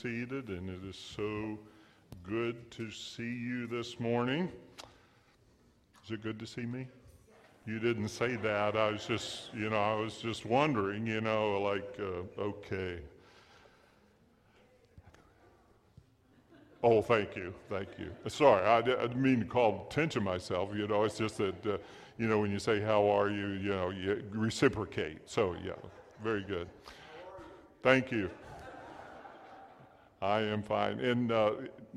seated, and it is so good to see you this morning. Is it good to see me? You didn't say that. I was just, you know, I was just wondering, you know, like, uh, okay. Oh, thank you, thank you. Sorry, I, didn't mean to call attention myself. You know, it's just that, uh, you know, when you say how are you, you know, you reciprocate. So yeah, very good. Thank you. I am fine. And uh,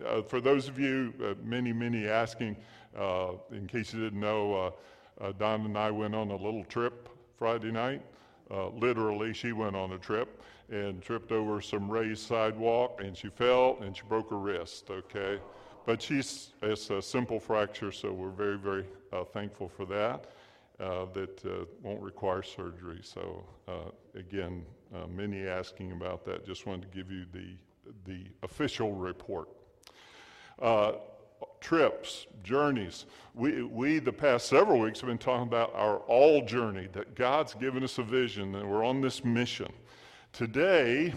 uh, for those of you, uh, many, many asking, uh, in case you didn't know, uh, uh, Don and I went on a little trip Friday night. literally, she went on a trip and tripped over some raised sidewalk, and she fell and she broke her wrist. Okay, but she's it's a simple fracture, so we're very, very thankful for that. that won't require surgery. So again, many asking about that. Just wanted to give you the the official report. Uh, trips, journeys. We, we, the past several weeks, have been talking about our all journey, that God's given us a vision, and we're on this mission. Today,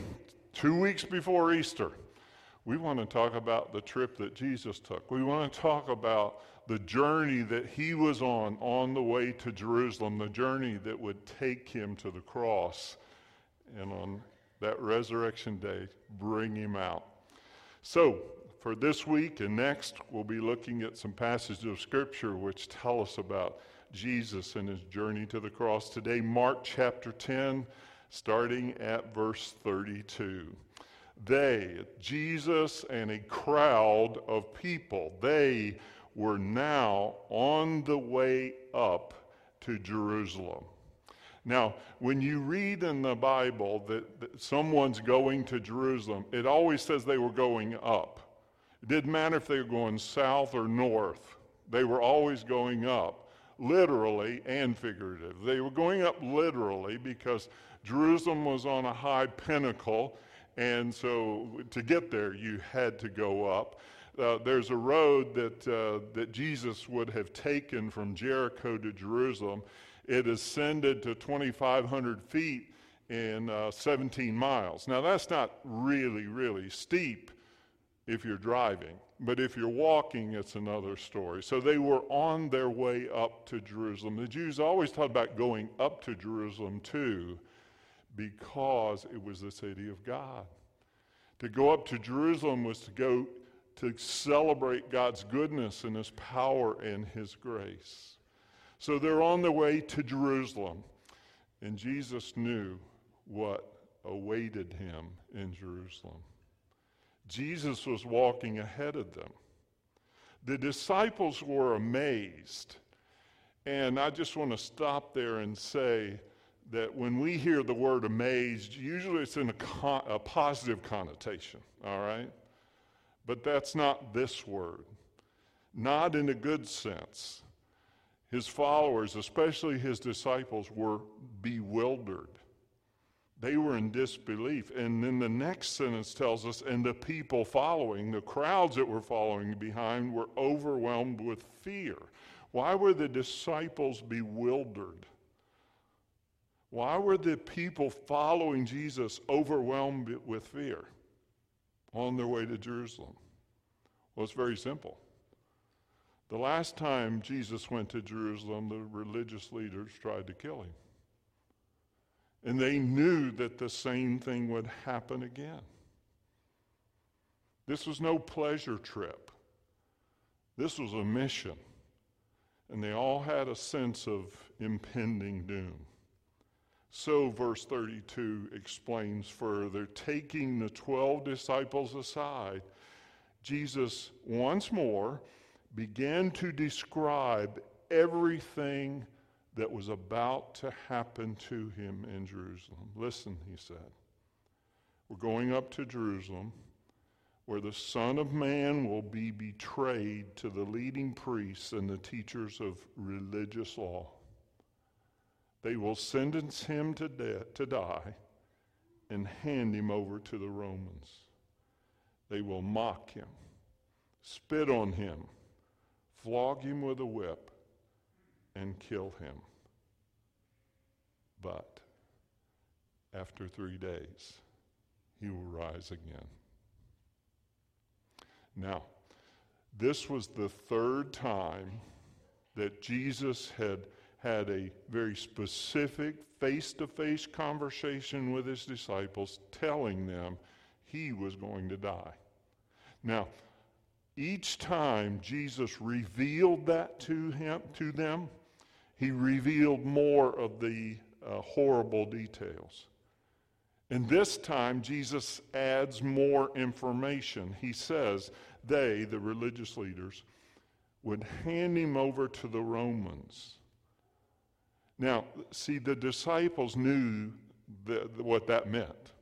two weeks before Easter, we want to talk about the trip that Jesus took. We want to talk about the journey that he was on on the way to Jerusalem, the journey that would take him to the cross and on that resurrection day, bring him out. So, for this week and next, we'll be looking at some passages of Scripture which tell us about Jesus and his journey to the cross. Today, Mark chapter 10, starting at verse 32. They, Jesus and a crowd of people, they were now on the way up to Jerusalem. Now, when you read in the Bible that, that, someone's going to Jerusalem, it always says they were going up. It didn't matter if they were going south or north, they were always going up, literally and figurative. They were going up literally because Jerusalem was on a high pinnacle, and so to get there, you had to go up. Uh, there's a road that, uh, that Jesus would have taken from Jericho to Jerusalem it ascended to 2,500 feet in uh, 17 miles. Now, that's not really, really steep if you're driving, but if you're walking, it's another story. So they were on their way up to Jerusalem. The Jews always talked about going up to Jerusalem too, because it was the city of God. To go up to Jerusalem was to go to celebrate God's goodness and His power and His grace. So they're on their way to Jerusalem, and Jesus knew what awaited him in Jerusalem. Jesus was walking ahead of them. The disciples were amazed. And I just want to stop there and say that when we hear the word amazed, usually it's in a, con- a positive connotation, all right? But that's not this word, not in a good sense his followers, especially his disciples, were bewildered. They were in disbelief. And then the next sentence tells us, and the people following, the crowds that were following behind, were overwhelmed with fear. Why were the disciples bewildered? Why were the people following Jesus overwhelmed with fear on their way to Jerusalem? Well, it's very simple. The last time Jesus went to Jerusalem, the religious leaders tried to kill him. And they knew that the same thing would happen again. This was no pleasure trip, this was a mission. And they all had a sense of impending doom. So, verse 32 explains further taking the 12 disciples aside, Jesus once more began to describe everything that was about to happen to him in Jerusalem. Listen, he said, we're going up to Jerusalem where the Son of Man will be betrayed to the leading priests and the teachers of religious law. They will sentence him to death, to die, and hand him over to the Romans. They will mock him, spit on him, flog him with a whip, and kill him. But after three days, he will rise again. Now, this was the third time that Jesus had had a very specific face to face conversation with his disciples, telling them he was going to die. Now, each time Jesus revealed that to him to them, he revealed more of the uh, horrible details. And this time, Jesus adds more information. He says they, the religious leaders, would hand him over to the Romans. Now, see, the disciples knew the, what that meant.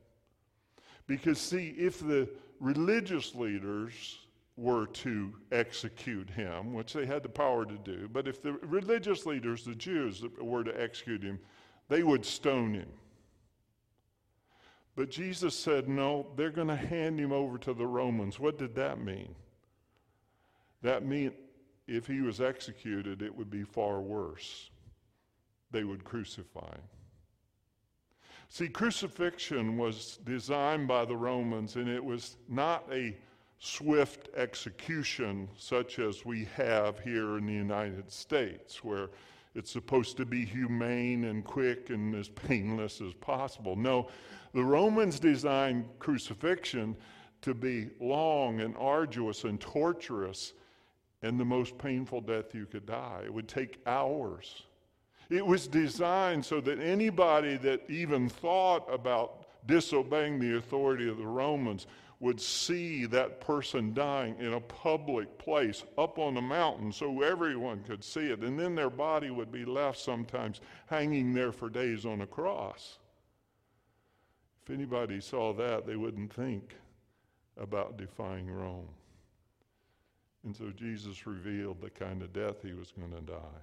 Because, see, if the religious leaders were to execute him, which they had the power to do, but if the religious leaders, the Jews, were to execute him, they would stone him. But Jesus said, no, they're going to hand him over to the Romans. What did that mean? That meant if he was executed, it would be far worse. They would crucify him. See, crucifixion was designed by the Romans, and it was not a swift execution such as we have here in the United States, where it's supposed to be humane and quick and as painless as possible. No, the Romans designed crucifixion to be long and arduous and torturous and the most painful death you could die. It would take hours. It was designed so that anybody that even thought about disobeying the authority of the Romans would see that person dying in a public place up on a mountain so everyone could see it. And then their body would be left sometimes hanging there for days on a cross. If anybody saw that, they wouldn't think about defying Rome. And so Jesus revealed the kind of death he was going to die.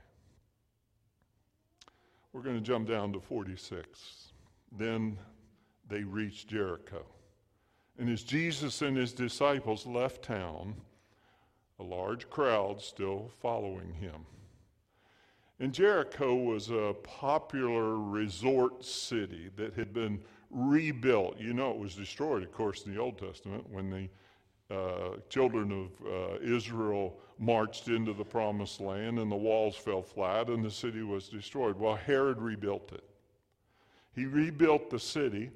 We're going to jump down to 46. Then they reached Jericho. And as Jesus and his disciples left town, a large crowd still following him. And Jericho was a popular resort city that had been rebuilt. You know, it was destroyed, of course, in the Old Testament when the uh, children of uh, Israel marched into the promised land and the walls fell flat and the city was destroyed. Well, Herod rebuilt it. He rebuilt the city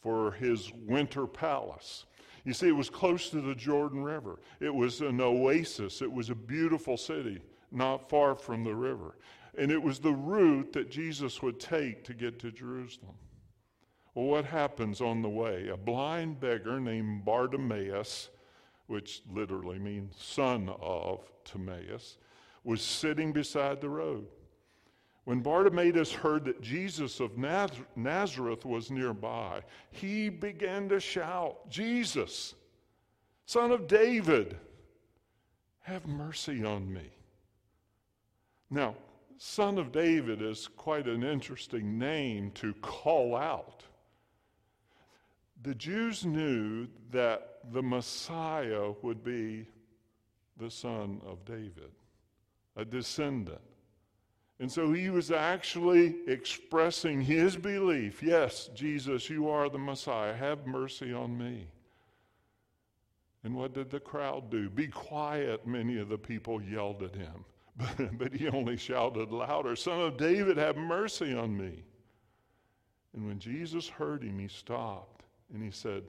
for his winter palace. You see, it was close to the Jordan River. It was an oasis. It was a beautiful city, not far from the river. And it was the route that Jesus would take to get to Jerusalem. Well, what happens on the way? A blind beggar named Bartimaeus, which literally means son of Timaeus, was sitting beside the road. When Bartimaeus heard that Jesus of Nazareth was nearby, he began to shout, Jesus, son of David, have mercy on me. Now, son of David is quite an interesting name to call out. The Jews knew that the Messiah would be the son of David, a descendant. And so he was actually expressing his belief yes, Jesus, you are the Messiah. Have mercy on me. And what did the crowd do? Be quiet, many of the people yelled at him. But, he only shouted louder, Son of David, have mercy on me. And when Jesus heard him, he stopped and he said,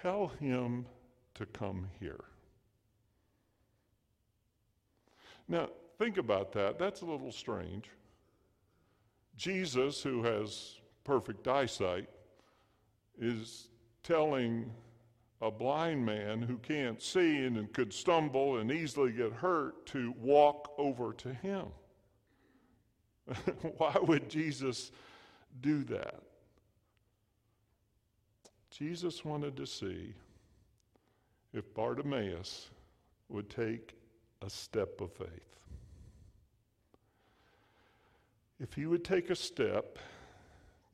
Tell him to come here. Now, Think about that. That's a little strange. Jesus, who has perfect eyesight, is telling a blind man who can't see and could stumble and easily get hurt to walk over to him. Why would Jesus do that? Jesus wanted to see if Bartimaeus would take a step of faith if he would take a step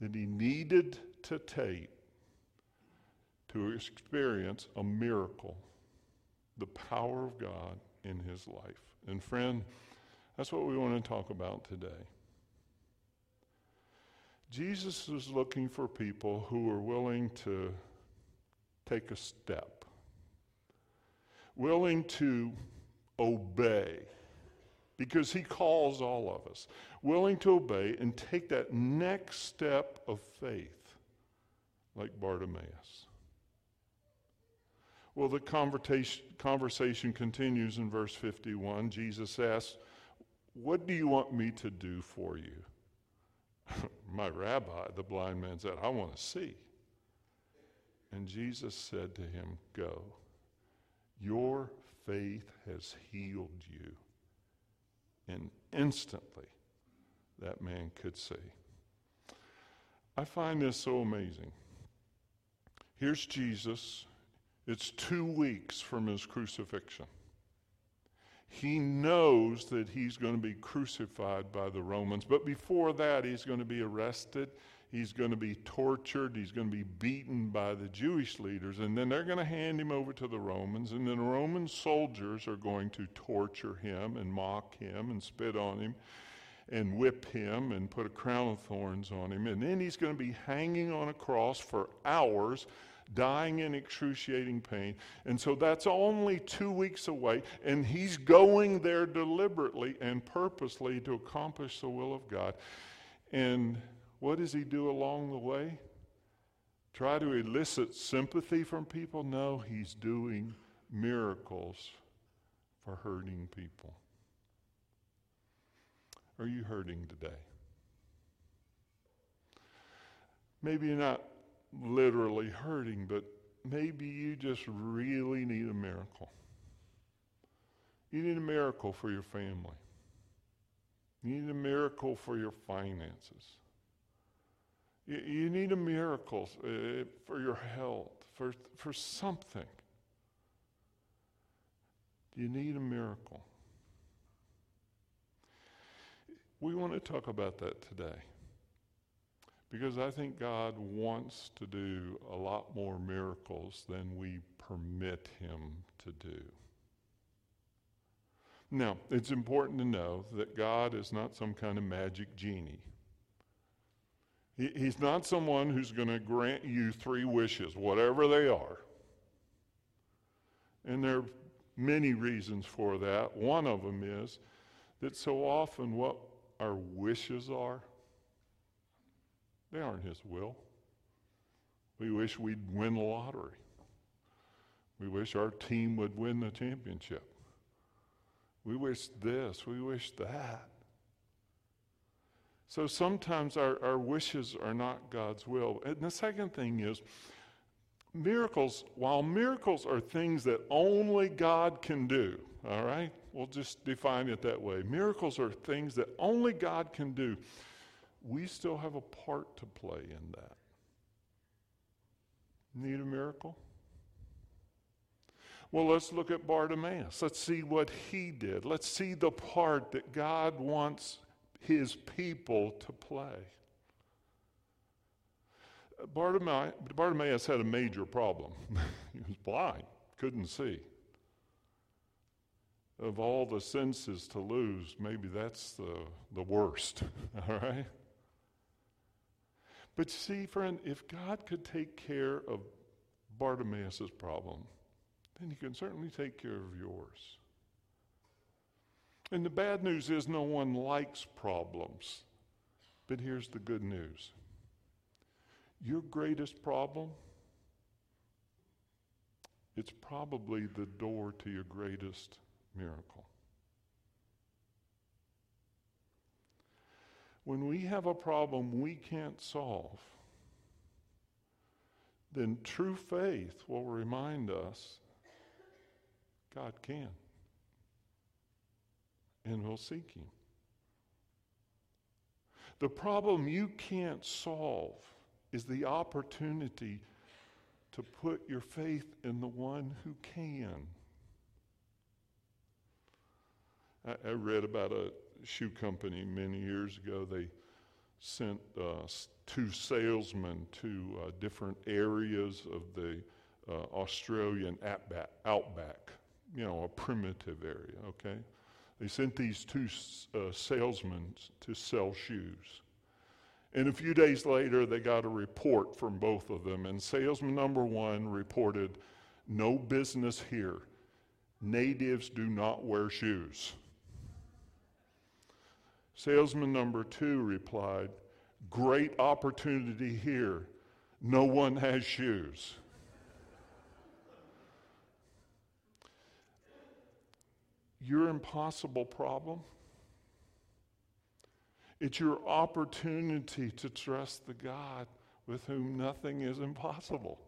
that he needed to take to experience a miracle, the power of God in his life. And, friend, that's what we want to talk about today. Jesus is looking for people who are willing to take a step, willing to obey because he calls all of us, willing to obey and take that next step of faith, like Bartimaeus. Well, the conversation, continues in verse 51. Jesus asks, What do you want me to do for you? My rabbi, the blind man said, I want to see. And Jesus said to him, Go. Your faith has healed you. And instantly, that man could see. I find this so amazing. Here's Jesus. It's two weeks from his crucifixion. He knows that he's going to be crucified by the Romans, but before that, he's going to be arrested He's going to be tortured. He's going to be beaten by the Jewish leaders. And then they're going to hand him over to the Romans. And then the Roman soldiers are going to torture him and mock him and spit on him and whip him and put a crown of thorns on him. And then he's going to be hanging on a cross for hours, dying in excruciating pain. And so that's only two weeks away. And he's going there deliberately and purposely to accomplish the will of God. And what does he do along the way? Try to elicit sympathy from people? No, he's doing miracles for hurting people. Are you hurting today? Maybe you're not literally hurting, but maybe you just really need a miracle. You need a miracle for your family. You need a miracle for your finances. You, you need a miracle uh, for your health, for, for something. You need a miracle. We want to talk about that today because I think God wants to do a lot more miracles than we permit Him to do. Now, it's important to know that God is not some kind of magic genie. He, he's not someone who's going to grant you three wishes, whatever they are. And there are many reasons for that. One of them is that so often what our wishes are, they aren't His will. We wish we'd win the lottery. We wish our team would win the championship. We wish this, we wish that. So sometimes our, our wishes are not God's will. And the second thing is, miracles, while miracles are things that only God can do, all right? We'll just define it that way. Miracles are things that only God can do. We still have a part to play in that. Need a miracle? Well, let's look at Bartimaeus. Let's see what he did. Let's see the part that God wants his people to play. Bartimaeus had a major problem. he was blind, couldn't see. Of all the senses to lose, maybe that's the, the worst, all right? But see, friend, if God could take care of Bartimaeus' problem, then he can certainly take care of yours. And the bad news is no one likes problems. But here's the good news your greatest problem, it's probably the door to your greatest miracle. When we have a problem we can't solve, then true faith will remind us God can and will seek Him. The problem you can't solve is the opportunity to put your faith in the one who can. I, I read about a shoe company many years ago. They sent uh, two salesmen to uh, different areas of the uh, Australian outback, outback, you know, a primitive area, okay? They sent these two uh, salesmen to sell shoes. And a few days later, they got a report from both of them. And salesman number one reported, No business here. natives do not wear shoes. Salesman number two replied, Great opportunity here. No one has shoes. Your impossible problem it's your opportunity to trust the God with whom nothing is impossible.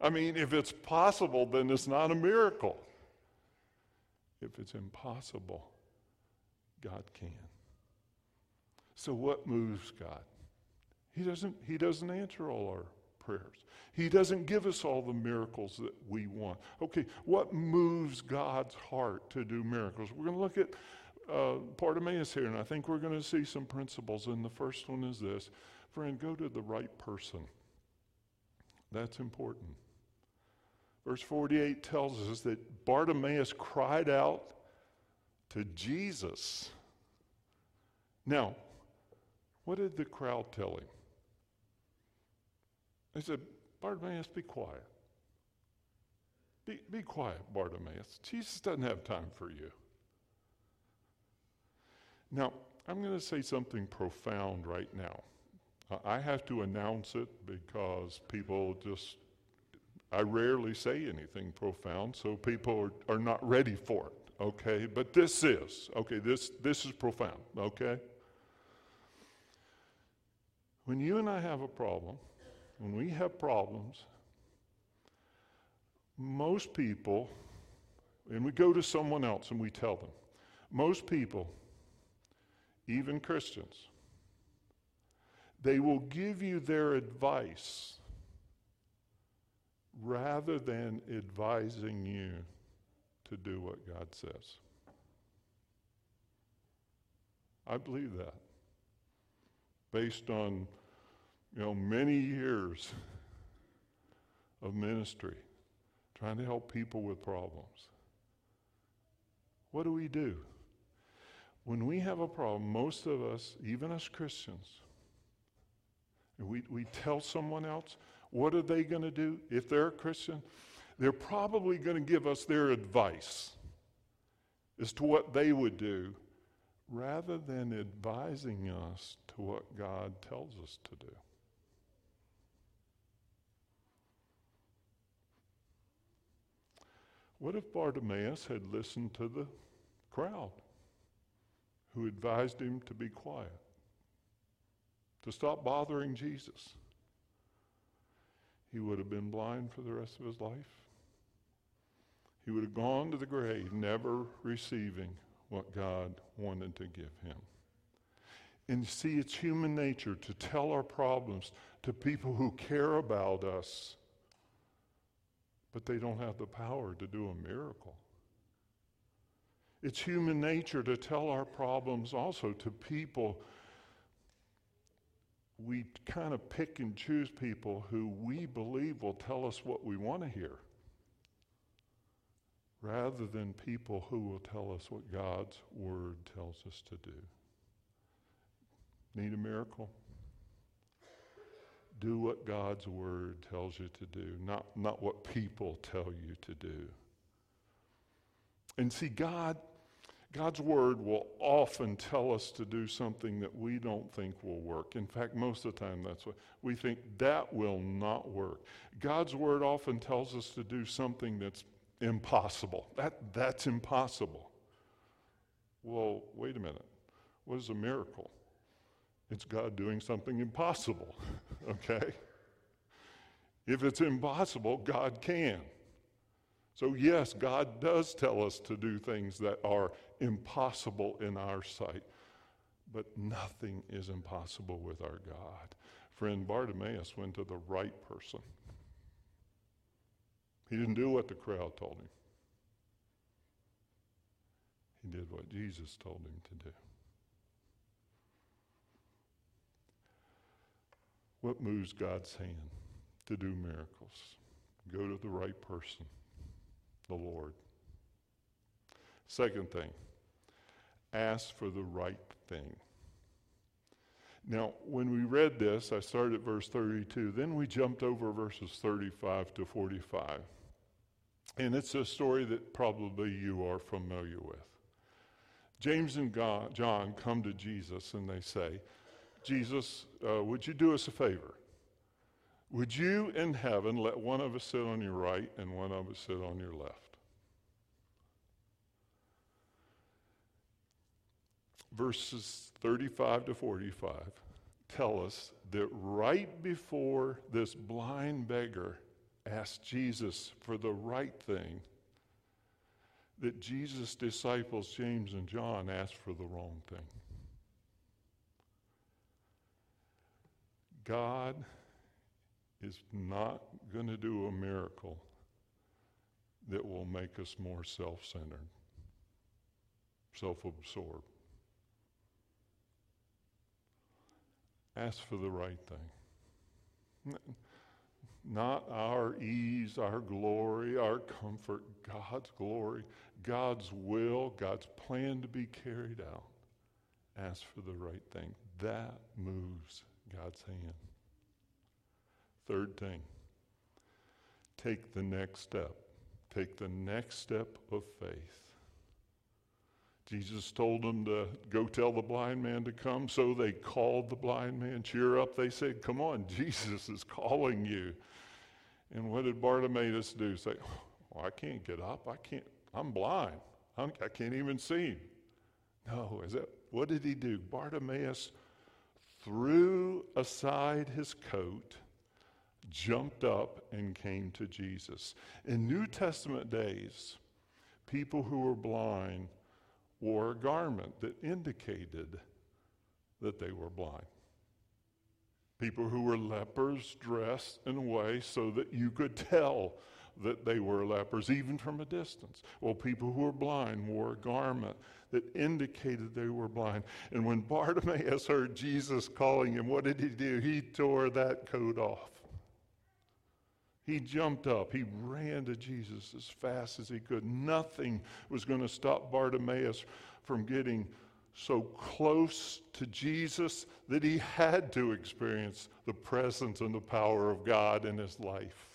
I mean, if it's possible, then it's not a miracle. If it's impossible, God can. So, what moves God? He doesn't, he doesn't answer all our prayers. He doesn't give us all the miracles that we want. Okay, what moves God's heart to do miracles? We're going to look at uh, Bartimaeus here, and I think we're going to see some principles. And the first one is this friend, go to the right person. That's important. Verse 48 tells us that Bartimaeus cried out to Jesus. Now, what did the crowd tell him? They said, Bartimaeus, be quiet. Be, be quiet, Bartimaeus. Jesus doesn't have time for you. Now, I'm going to say something profound right now. I have to announce it because people just, I rarely say anything profound, so people are, are not ready for it, okay? But this is, okay, this, this is profound, okay? When you and I have a problem, when we have problems, most people, and we go to someone else and we tell them, most people even Christians, they will give you their advice rather than advising you to do what God says. I believe that based on you know many years of ministry trying to help people with problems. What do we do? when we have a problem, most of us, even as Christians, we, we tell someone else, what are they going to do if they're a Christian? They're probably going to give us their advice as to what they would do rather than advising us to what God tells us to do. What if Bartimaeus had listened to the crowd? who advised him to be quiet, to stop bothering Jesus. He would have been blind for the rest of his life. He would have gone to the grave never receiving what God wanted to give him. And see, it's human nature to tell our problems to people who care about us, but they don't have the power to do a miracle. It's human nature to tell our problems also to people. We kind of pick and choose people who we believe will tell us what we want to hear rather than people who will tell us what God's Word tells us to do. Need a miracle? Do what God's Word tells you to do, not, not what people tell you to do. And see, God God's word will often tell us to do something that we don't think will work. In fact, most of the time, that's what we think that will not work. God's word often tells us to do something that's impossible. That, that's impossible. Well, wait a minute. What is a miracle? It's God doing something impossible, okay? If it's impossible, God can. So, yes, God does tell us to do things that are impossible in our sight, but nothing is impossible with our God. Friend Bartimaeus went to the right person. He didn't do what the crowd told him, he did what Jesus told him to do. What moves God's hand to do miracles? Go to the right person the Lord. Second thing, ask for the right thing. Now, when we read this, I started at verse 32. Then we jumped over verses 35 to 45. And it's a story that probably you are familiar with. James and God, John come to Jesus and they say, Jesus, uh, would you do us a favor? Would you in heaven let one of us sit on your right and one of us sit on your left? Verses 35 to 45 tell us that right before this blind beggar asked Jesus for the right thing, that Jesus' disciples, James and John, asked for the wrong thing. God is not going to do a miracle that will make us more self centered, self absorbed. Ask for the right thing. Not our ease, our glory, our comfort, God's glory, God's will, God's plan to be carried out. Ask for the right thing. That moves God's hand. Third thing, take the next step. Take the next step of faith. Jesus told them to go tell the blind man to come, so they called the blind man. Cheer up, they said, Come on, Jesus is calling you. And what did Bartimaeus do? Say, oh, I can't get up. I can't, I'm blind. I'm, I can not even see. No, is that, what did he do? Bartimaeus threw aside his coat, jumped up, and came to Jesus. In New Testament days, people who were blind wore a garment that indicated that they were blind. People who were lepers dressed in a way so that you could tell that they were lepers, even from a distance. Well, people who were blind wore a garment that indicated they were blind. And when Bartimaeus heard Jesus calling him, what did he do? He tore that coat off. He jumped up. He ran to Jesus as fast as he could. Nothing was going to stop Bartimaeus from getting so close to Jesus that he had to experience the presence and the power of God in his life.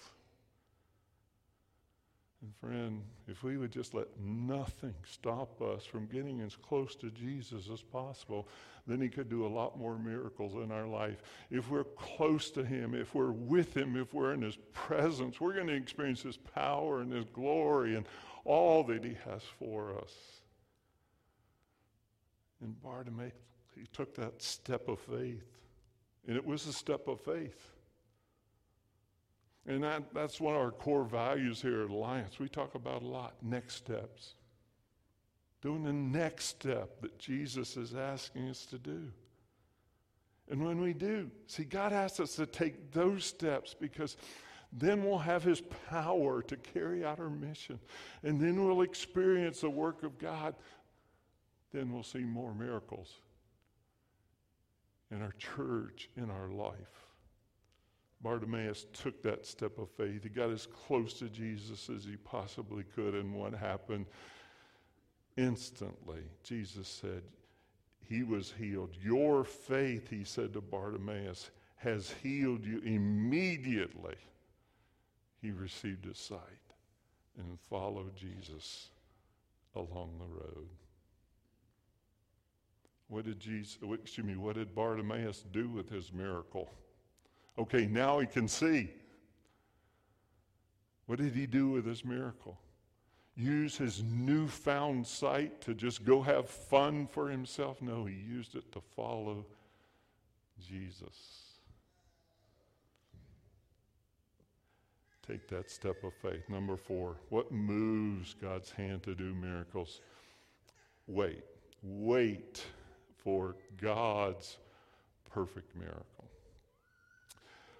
And friend, if we would just let nothing stop us from getting as close to Jesus as possible, then He could do a lot more miracles in our life. If we're close to Him, if we're with Him, if we're in His presence, we're going to experience His power and His glory and all that He has for us. And Bartimaeus, he took that step of faith. And it was a step of faith. And that, that's one of our core values here at Alliance. We talk about a lot next steps. Doing the next step that Jesus is asking us to do. And when we do, see, God asks us to take those steps because then we'll have His power to carry out our mission. And then we'll experience the work of God. Then we'll see more miracles in our church, in our life. Bartimaeus took that step of faith. He got as close to Jesus as he possibly could. And what happened? Instantly, Jesus said, He was healed. Your faith, he said to Bartimaeus, has healed you. Immediately, he received his sight and followed Jesus along the road. What did Jesus, excuse me, what did Bartimaeus do with his miracle? Okay, now he can see. What did he do with his miracle? Use his newfound sight to just go have fun for himself? No, he used it to follow Jesus. Take that step of faith. Number four, what moves God's hand to do miracles? Wait. Wait for God's perfect miracle.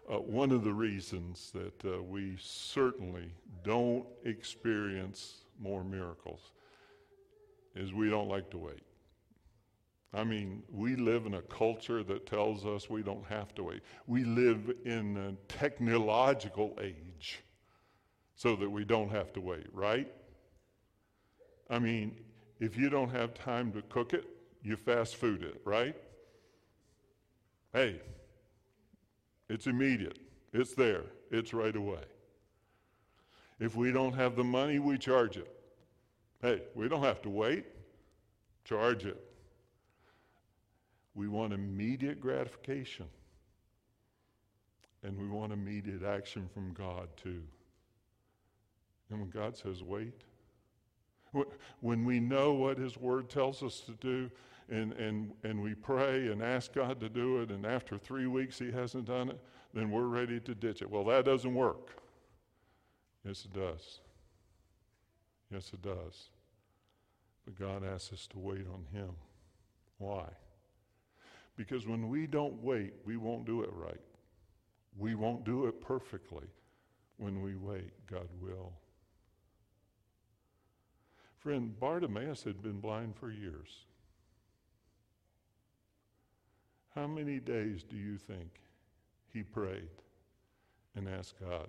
Uh, one of the reasons that uh, we certainly don't experience more miracles is we don't like to wait. I mean, we live in a culture that tells us we don't have to wait. We live in a technological age so that we don't have to wait, right? I mean, if you don't have time to cook it, you fast food it, right? Hey, it's immediate. It's there. It's right away. If we don't have the money, we charge it. Hey, we don't have to wait. Charge it. We want immediate gratification. And we want immediate action from God, too. And when God says, wait, when we know what His Word tells us to do, and, and, and we pray and ask God to do it, and after three weeks He hasn't done it, then we're ready to ditch it. Well, that doesn't work. Yes, it does. Yes, it does. But God asks us to wait on Him. Why? Because when we don't wait, we won't do it right. We won't do it perfectly. When we wait, God will. Friend, Bartimaeus had been blind for years. How many days do you think he prayed and asked God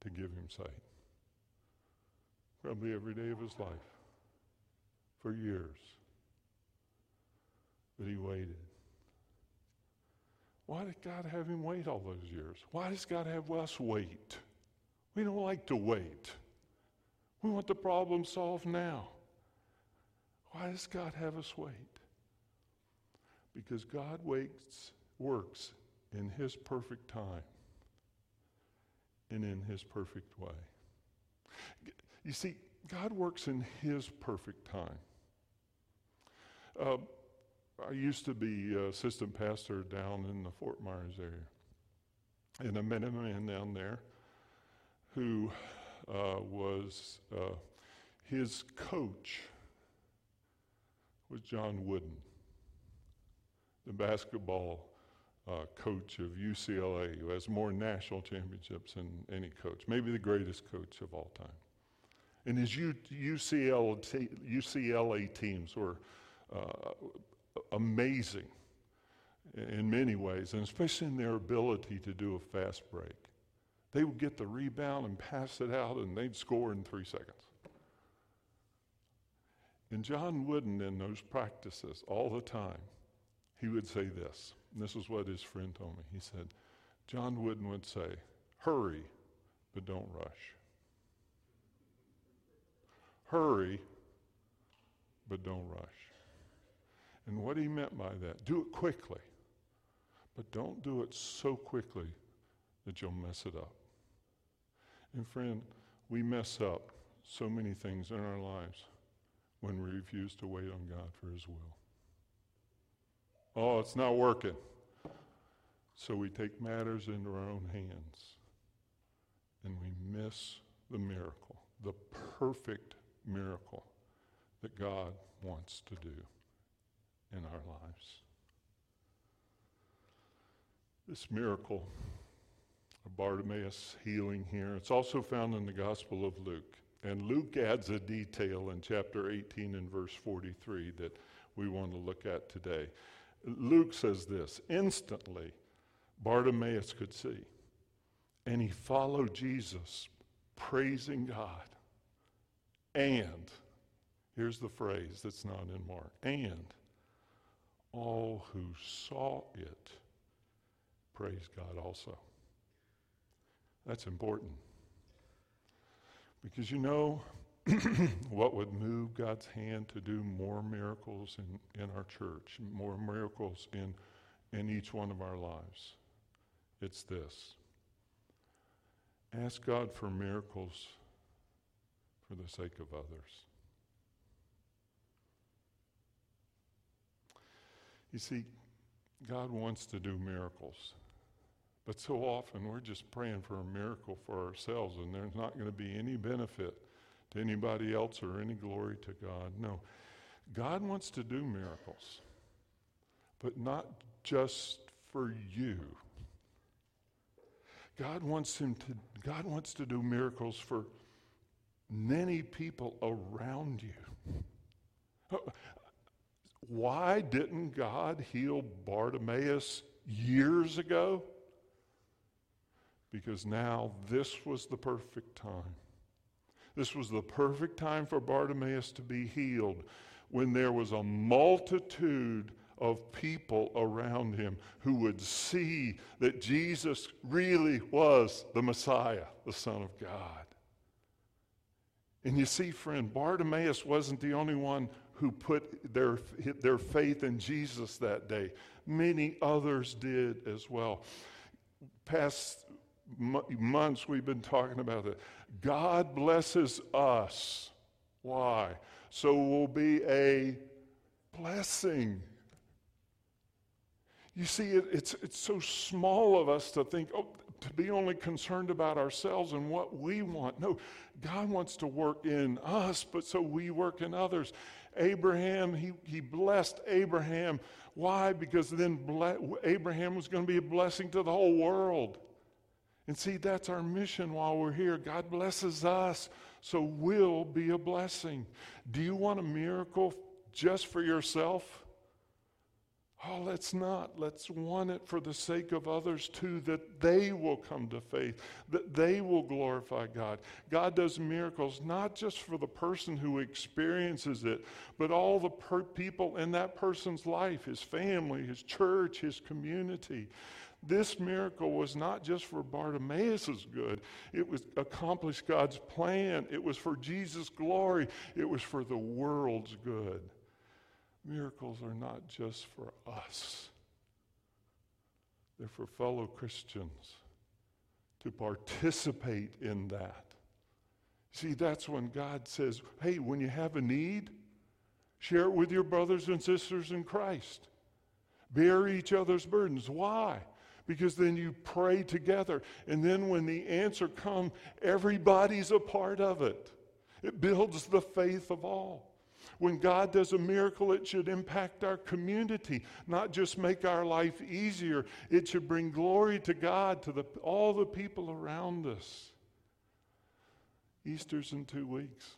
to give him sight? Probably every day of his life for years. But he waited. Why did God have him wait all those years? Why does God have us wait? We don't like to wait. We want the problem solved now. Why does God have us wait? Because God waits, works in His perfect time and in His perfect way. You see, God works in His perfect time. Uh, I used to be assistant pastor down in the Fort Myers area. And I met a man down there who uh, was uh, his coach was John Wooden, the basketball uh, coach of UCLA, who has more national championships than any coach, maybe the greatest coach of all time. And his U- UCLA, UCLA teams were uh, amazing in many ways, and especially in their ability to do a fast break. They would get the rebound and pass it out, and they'd score in three seconds. And John Wooden, in those practices all the time, he would say this. This is what his friend told me. He said, John Wooden would say, Hurry, but don't rush. Hurry, but don't rush. And what he meant by that, do it quickly, but don't do it so quickly that you'll mess it up. And friend, we mess up so many things in our lives when we refuse to wait on God for His will. Oh, it's not working. So we take matters into our own hands and we miss the miracle, the perfect miracle that God wants to do in our lives. This miracle of Bartimaeus healing here. It's also found in the Gospel of Luke. And Luke adds a detail in chapter 18 and verse 43 that we want to look at today. Luke says this Instantly, Bartimaeus could see, and he followed Jesus, praising God. And, here's the phrase that's not in Mark, and all who saw it praise God also. That's important. Because you know what would move God's hand to do more miracles in, in our church, more miracles in, in each one of our lives? It's this ask God for miracles for the sake of others. You see, God wants to do miracles. But so often we're just praying for a miracle for ourselves, and there's not going to be any benefit to anybody else or any glory to God. No. God wants to do miracles, but not just for you. God wants him to God wants to do miracles for many people around you. Why didn't God heal Bartimaeus years ago? because now this was the perfect time. This was the perfect time for Bartimaeus to be healed when there was a multitude of people around him who would see that Jesus really was the Messiah, the Son of God. And you see, friend, Bartimaeus wasn't the only one who put their, their faith in Jesus that day. Many others did as well. Past months, we've been talking about it. God blesses us. Why? So we'll be a blessing. You see, it, it's, it's so small of us to think, oh, to be only concerned about ourselves and what we want. No, God wants to work in us, but so we work in others. Abraham, he, he blessed Abraham. Why? Because then ble- Abraham was going to be a blessing to the whole world. And see, that's our mission while we're here. God blesses us, so we'll be a blessing. Do you want a miracle just for yourself? Oh, let's not. Let's want it for the sake of others too, that they will come to faith, that they will glorify God. God does miracles not just for the person who experiences it, but all the per- people in that person's life, his family, his church, his community. This miracle was not just for Bartimaeus' good, it was accomplished God's plan. It was for Jesus' glory, it was for the world's good. Miracles are not just for us, they're for fellow Christians to participate in that. See, that's when God says, hey, when you have a need, share it with your brothers and sisters in Christ. Bear each other's burdens. Why? Because then you pray together. And then when the answer comes, everybody's a part of it. It builds the faith of all. When God does a miracle, it should impact our community, not just make our life easier. It should bring glory to God, to the, all the people around us. Easter's in two weeks.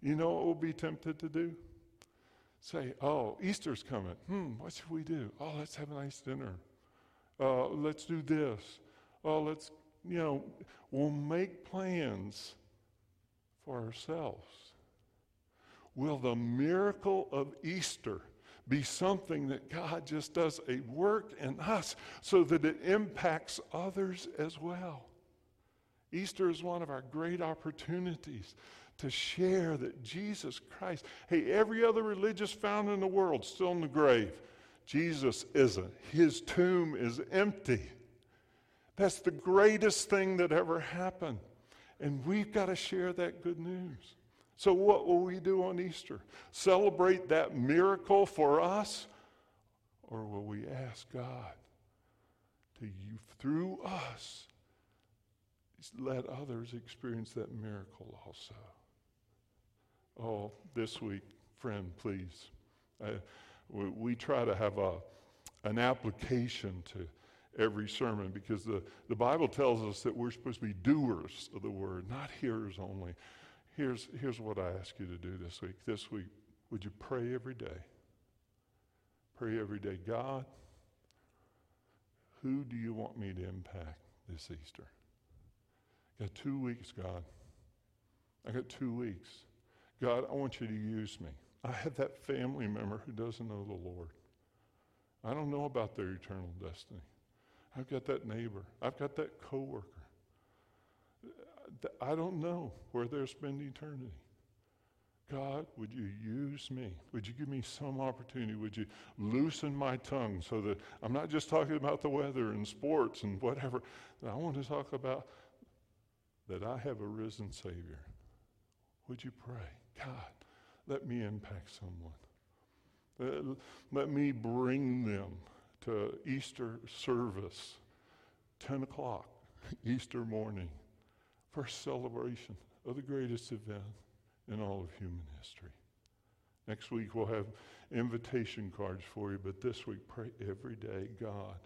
You know what we'll be tempted to do? Say, oh, Easter's coming. Hmm, what should we do? Oh, let's have a nice dinner. Uh, let's do this. Oh, let's, you know, we'll make plans for ourselves. Will the miracle of Easter be something that God just does a work in us so that it impacts others as well? Easter is one of our great opportunities to share that Jesus Christ, hey, every other religious found in the world still in the grave. Jesus isn't. His tomb is empty. That's the greatest thing that ever happened. And we've got to share that good news. So, what will we do on Easter? Celebrate that miracle for us? Or will we ask God to, you, through us, let others experience that miracle also? Oh, this week, friend, please. Uh, we, we, try to have a, an application to every sermon because the, the Bible tells us that we're supposed to be doers of the word, not hearers only. Here's, here's what I ask you to do this week. This week, would you pray every day? Pray every day. God, who do you want me to impact this Easter? I got two weeks, God. I got two weeks. God, I want you to use me. I have that family member who doesn't know the Lord. I don't know about their eternal destiny. I've got that neighbor. I've got that coworker. I don't know where they'll spend eternity. God, would you use me? Would you give me some opportunity? Would you loosen my tongue so that I'm not just talking about the weather and sports and whatever. I want to talk about that I have a risen Savior. Would you pray? God, let me impact someone. Let me bring them to Easter service, 10 o'clock, Easter morning first celebration of the greatest event in all of human history. Next week, we'll have invitation cards for you, but this week, pray every day, God.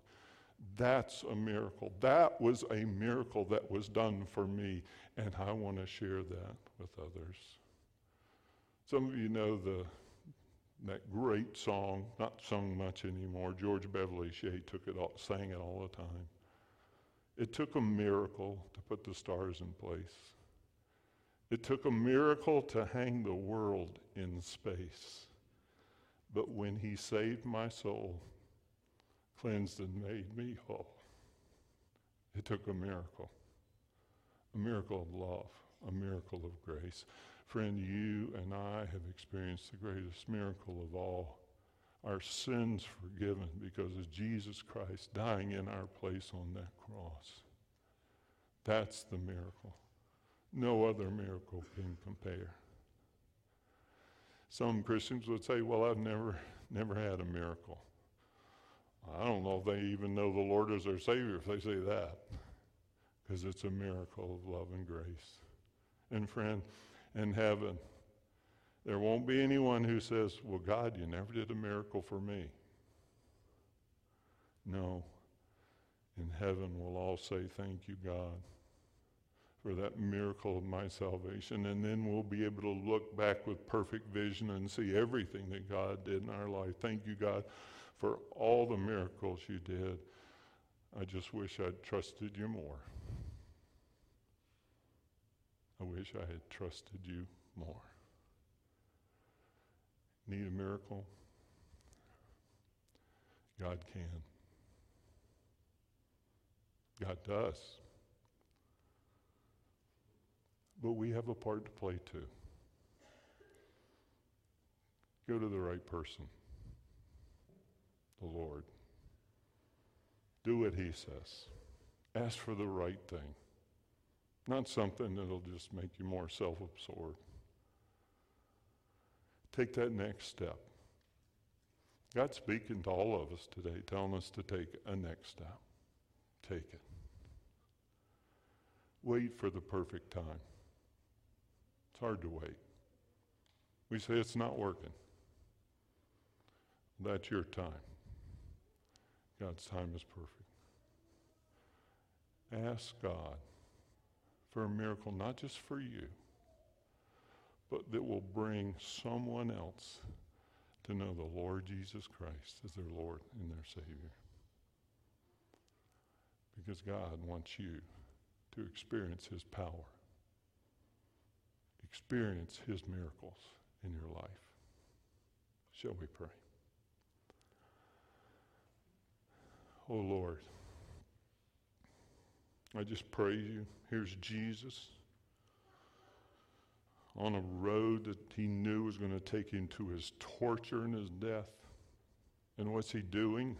That's a miracle. That was a miracle that was done for me, and I want to share that with others. Some of you know the that great song, not sung much anymore. George Beverly Shea took it all, sang it all the time. It took a miracle to put the stars in place. It took a miracle to hang the world in space. But when he saved my soul, cleansed and made me whole, it took a miracle, a miracle of love. a miracle of grace. Friend, you and I have experienced the greatest miracle of all our sins forgiven because of Jesus Christ dying in our place on that cross. That's the miracle. No other miracle can compare. Some Christians would say, Well, I've never, never had a miracle. I don't know if they even know the Lord as their Savior if they say that, because it's a miracle of love and grace. And, friend, in heaven, there won't be anyone who says, Well, God, you never did a miracle for me. No. In heaven, we'll all say, Thank you, God, for that miracle of my salvation. And then we'll be able to look back with perfect vision and see everything that God did in our life. Thank you, God, for all the miracles you did. I just wish I'd trusted you more. I wish I had trusted you more. Need a miracle? God can. God does. But we have a part to play too. Go to the right person, the Lord. Do what He says. Ask for the right thing, not something that'll just make you more self absorbed. Take that next step. God's speaking to all of us today, telling us to take a next step. Take it. Wait for the perfect time. It's hard to wait. We say it's not working. That's your time. God's time is perfect. Ask God for a miracle, not just for you, but that will bring someone else to know the Lord Jesus Christ as their Lord and their Savior. Because God wants you to experience His power, experience His miracles in your life. Shall we pray? Oh Lord, I just praise you. Here's Jesus on a road that he knew was going to take him to his torture and his death. And what's he doing?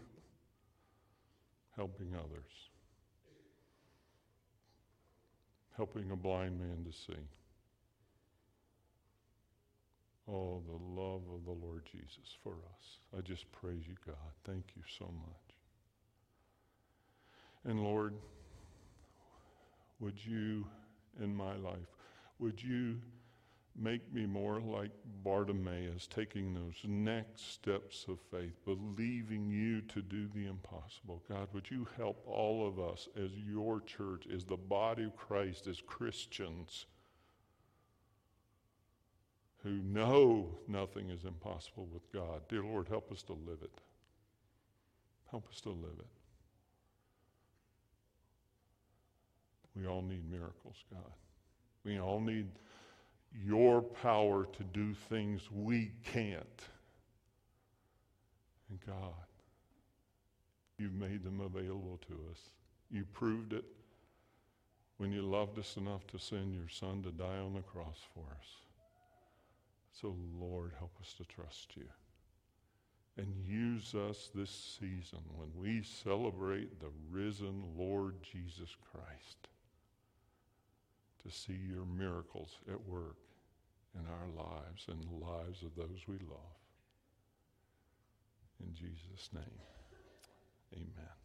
Helping others. Helping a blind man to see. Oh, the love of the Lord Jesus for us. I just praise you, God. Thank you so much. And Lord, would you, in my life, would you Make me more like Bartimaeus, taking those next steps of faith, believing you to do the impossible. God, would you help all of us as your church, as the body of Christ, as Christians who know nothing is impossible with God? Dear Lord, help us to live it. Help us to live it. We all need miracles, God. We all need your power to do things we can't. And God, you've made them available to us. You proved it when you loved us enough to send your son to die on the cross for us. So, Lord, help us to trust you. And use us this season when we celebrate the risen Lord Jesus Christ to see your miracles at work in our lives and the lives of those we love. In Jesus' name, amen.